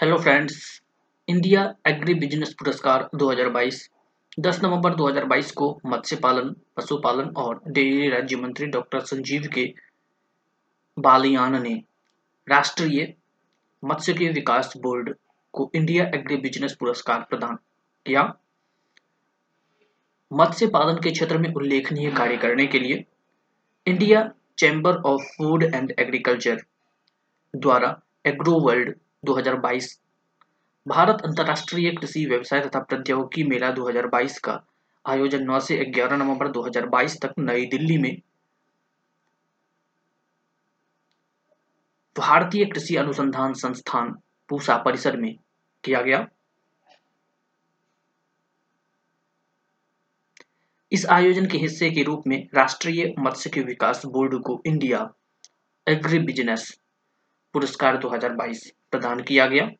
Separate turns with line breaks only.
Hello friends India agri business पुरस्कार 2022 10 नवंबर 2022 को मत्स्य पालन, पशुपालन और डेयरी राज्य मंत्री डॉक्टर संजीव के बालियान ने राष्ट्रीय मत्स्य विकास बोर्ड को इंडिया एग्री बिज़नेस पुरस्कार प्रदान किया। मत्स्य पालन के क्षेत्र में उल्लेखनीय कार्य करने के लिए India chamber of food and agriculture द्वारा एग्रो वर्ल्ड 2022 भारत अंतर्राष्ट्रीय कृषि व्यवसाय तथा प्रौद्योगिकी मेला 2022 का आयोजन 9 से 11 नवंबर 2022 तक नई दिल्ली में। भारतीय कृषि अनुसंधान संस्थान, पूसा परिसर में किया गया। इस आयोजन के हिस्से के रूप में राष्ट्रीय मत्स्य विकास बोर्ड को इंडिया एग्री बिज़नेस पुरस्कार 2022 प्रदान किया गया।